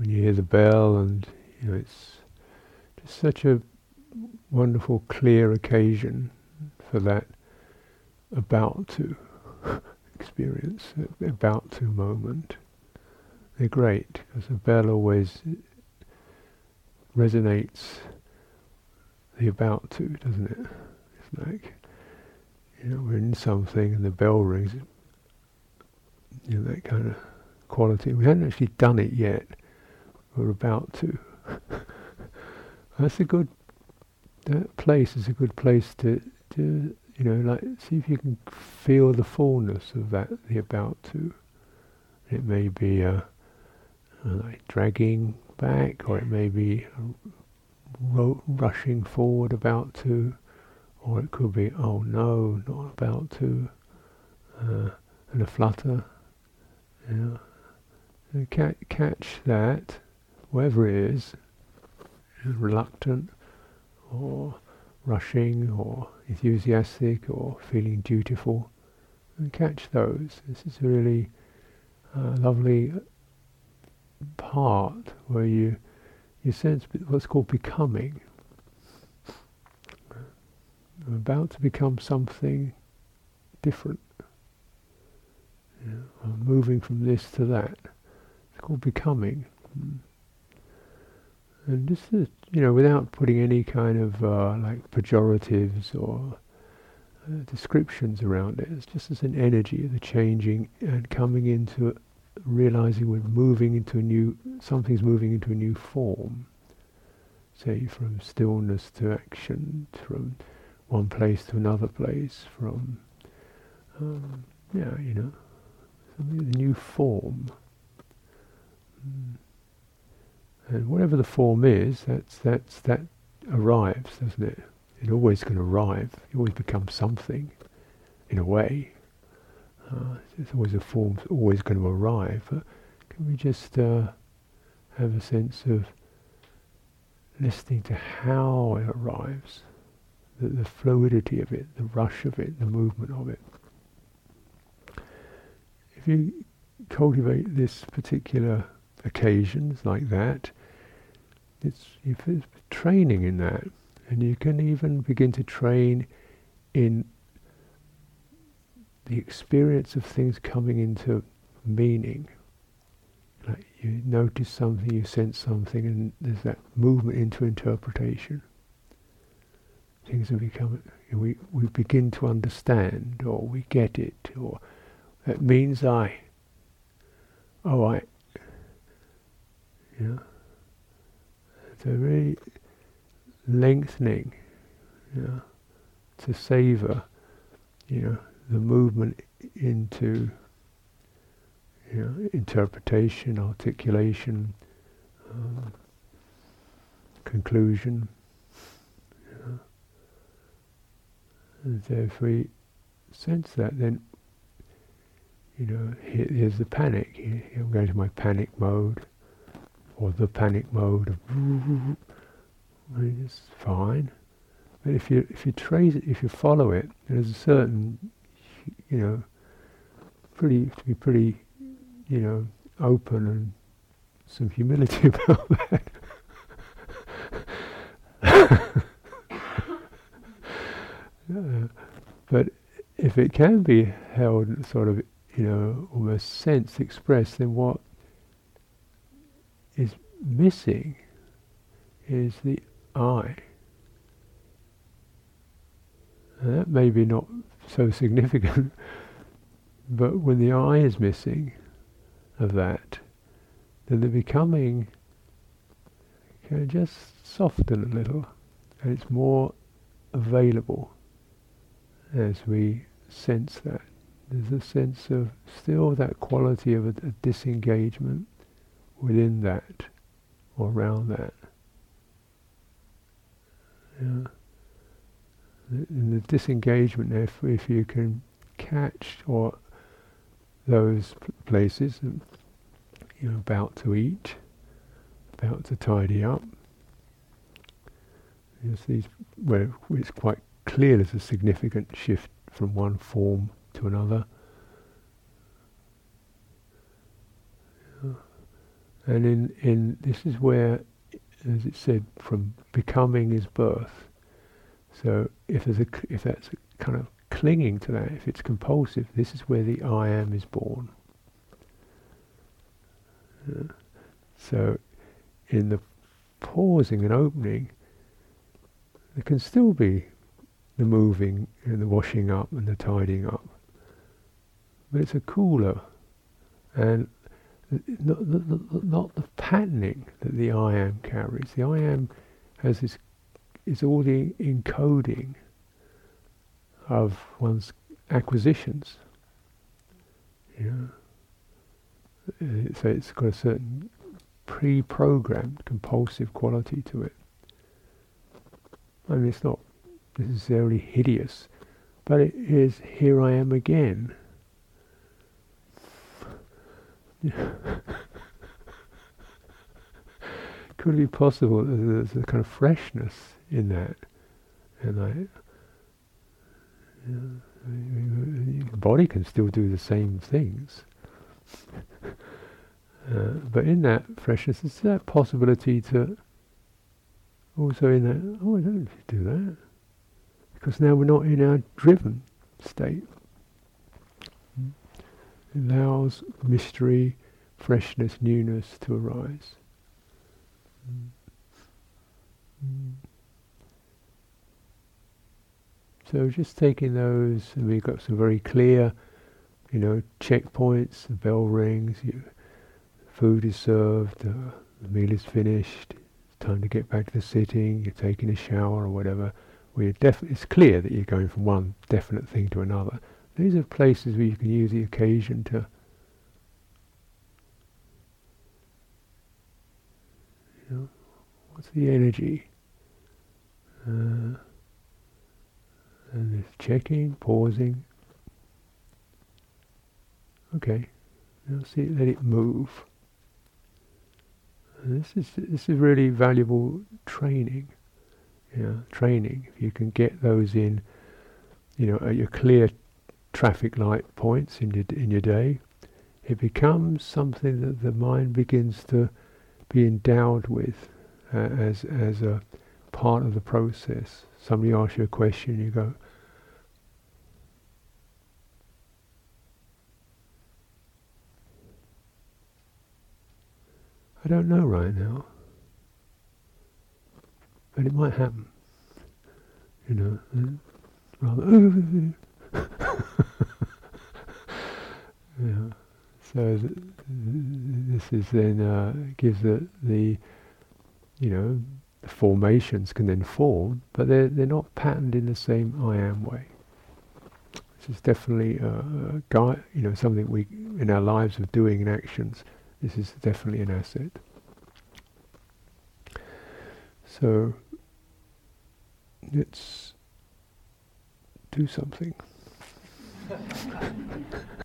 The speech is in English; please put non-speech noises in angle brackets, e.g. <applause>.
when you hear the bell, and you know it's just such a wonderful, clear occasion for that about to <laughs> experience, about to moment. They're great because the bell always resonates the about to, doesn't it? It's like, you know, we're in something and the bell rings, you know, that kind of quality. We haven't actually done it yet. We're about to. <laughs> That's a good, that place is a good place to, to, you know, like, see if you can feel the fullness of that, the about to. It may be uh, like dragging back, or it may be ro- rushing forward about to, or it could be, oh no, not about to, uh, and a flutter. You know, ca- catch that, wherever it is, reluctant, or rushing, or enthusiastic, or feeling dutiful, and catch those. This is a really uh, lovely part where you you sense what's called becoming. I'm about to become something different. I'm moving from this to that. It's called becoming. And just, you know, without putting any kind of uh, like pejoratives or uh, descriptions around it, it's just as an energy, the changing and coming into realizing we're moving into a new, something's moving into a new form. Say from stillness to action, from one place to another place, from, um, yeah, you know, something, a new form. Mm. And whatever the form is, that's, that's, that arrives, doesn't it? It always can arrive. It always becomes something, in a way. Uh, it's always a form always going to arrive. But can we just uh, have a sense of listening to how it arrives, the, the fluidity of it, the rush of it, the movement of it. If you cultivate this particular occasions like that, it's, it's training in that, and you can even begin to train in the experience of things coming into meaning. Like you notice something, you sense something, and there's that movement into interpretation. Things are becoming, we, we begin to understand, or we get it, or that means I. Oh, I. You a really lengthening, you know, to savor, you know, the movement into you know, interpretation, articulation, um, conclusion. You know. And so if we sense that, then you know, here, here's the panic. I'm going to my panic mode, or the panic mode of. It's fine, but if you if you trace it, if you follow it, there's a certain you know, pretty to be pretty, you know, open and some humility <laughs> about that. <laughs> but if it can be held sort of, you know, almost sense expressed, then what is missing is the I. That may be not so significant. <laughs> but when the I is missing of that, then the becoming can just soften a little and it's more available as we sense that. There's a sense of still that quality of a, a disengagement within that or around that. Yeah in the disengagement, if if you can catch or those places, you're about to eat, about to tidy up. There's these where it's quite clear there's a significant shift from one form to another. And in, in this is where, as it said, from becoming is birth. So if there's a if that's kind of clinging to that, if it's compulsive, this is where the I am is born. Uh, so in the pausing and opening, there can still be the moving and the washing up and the tidying up. But it's a cooler and not, not, not the patterning that the I am carries. The I am has this, is all the encoding of one's acquisitions. Yeah. So it's got a certain pre-programmed compulsive quality to it. I mean, it's not necessarily hideous, but it is here I am again. <laughs> Could it be possible that there's a kind of freshness in that? And I, the body can still do the same things. <laughs> uh, but in that freshness, there's that possibility to also in that, oh, I don't know if you do that. Because now we're not in our driven state. Allows mystery, freshness, newness to arise. So just taking those, and we've got some very clear, you know, checkpoints. The bell rings, you, food is served, uh, the meal is finished. It's time to get back to the sitting. You're taking a shower or whatever. Where def- it's clear that you're going from one definite thing to another. These are places where you can use the occasion to you know, what's the energy? Uh, and it's checking, pausing. Okay, now see, let it move. And this is this is really valuable training. Yeah, training. If you can get those in, you know, at your clear traffic light points in your in your day, it becomes something that the mind begins to be endowed with uh, as as a part of the process. Somebody asks you a question, you go, I don't know right now. But it might happen. You know, rather, <laughs> yeah. So th- this is then uh, gives the, the you know the formations can then form, but they're they're not patterned in the same I am way. This is definitely a, a guide, you know, something we in our lives of doing and actions. This is definitely an asset. So let's do something. いいね。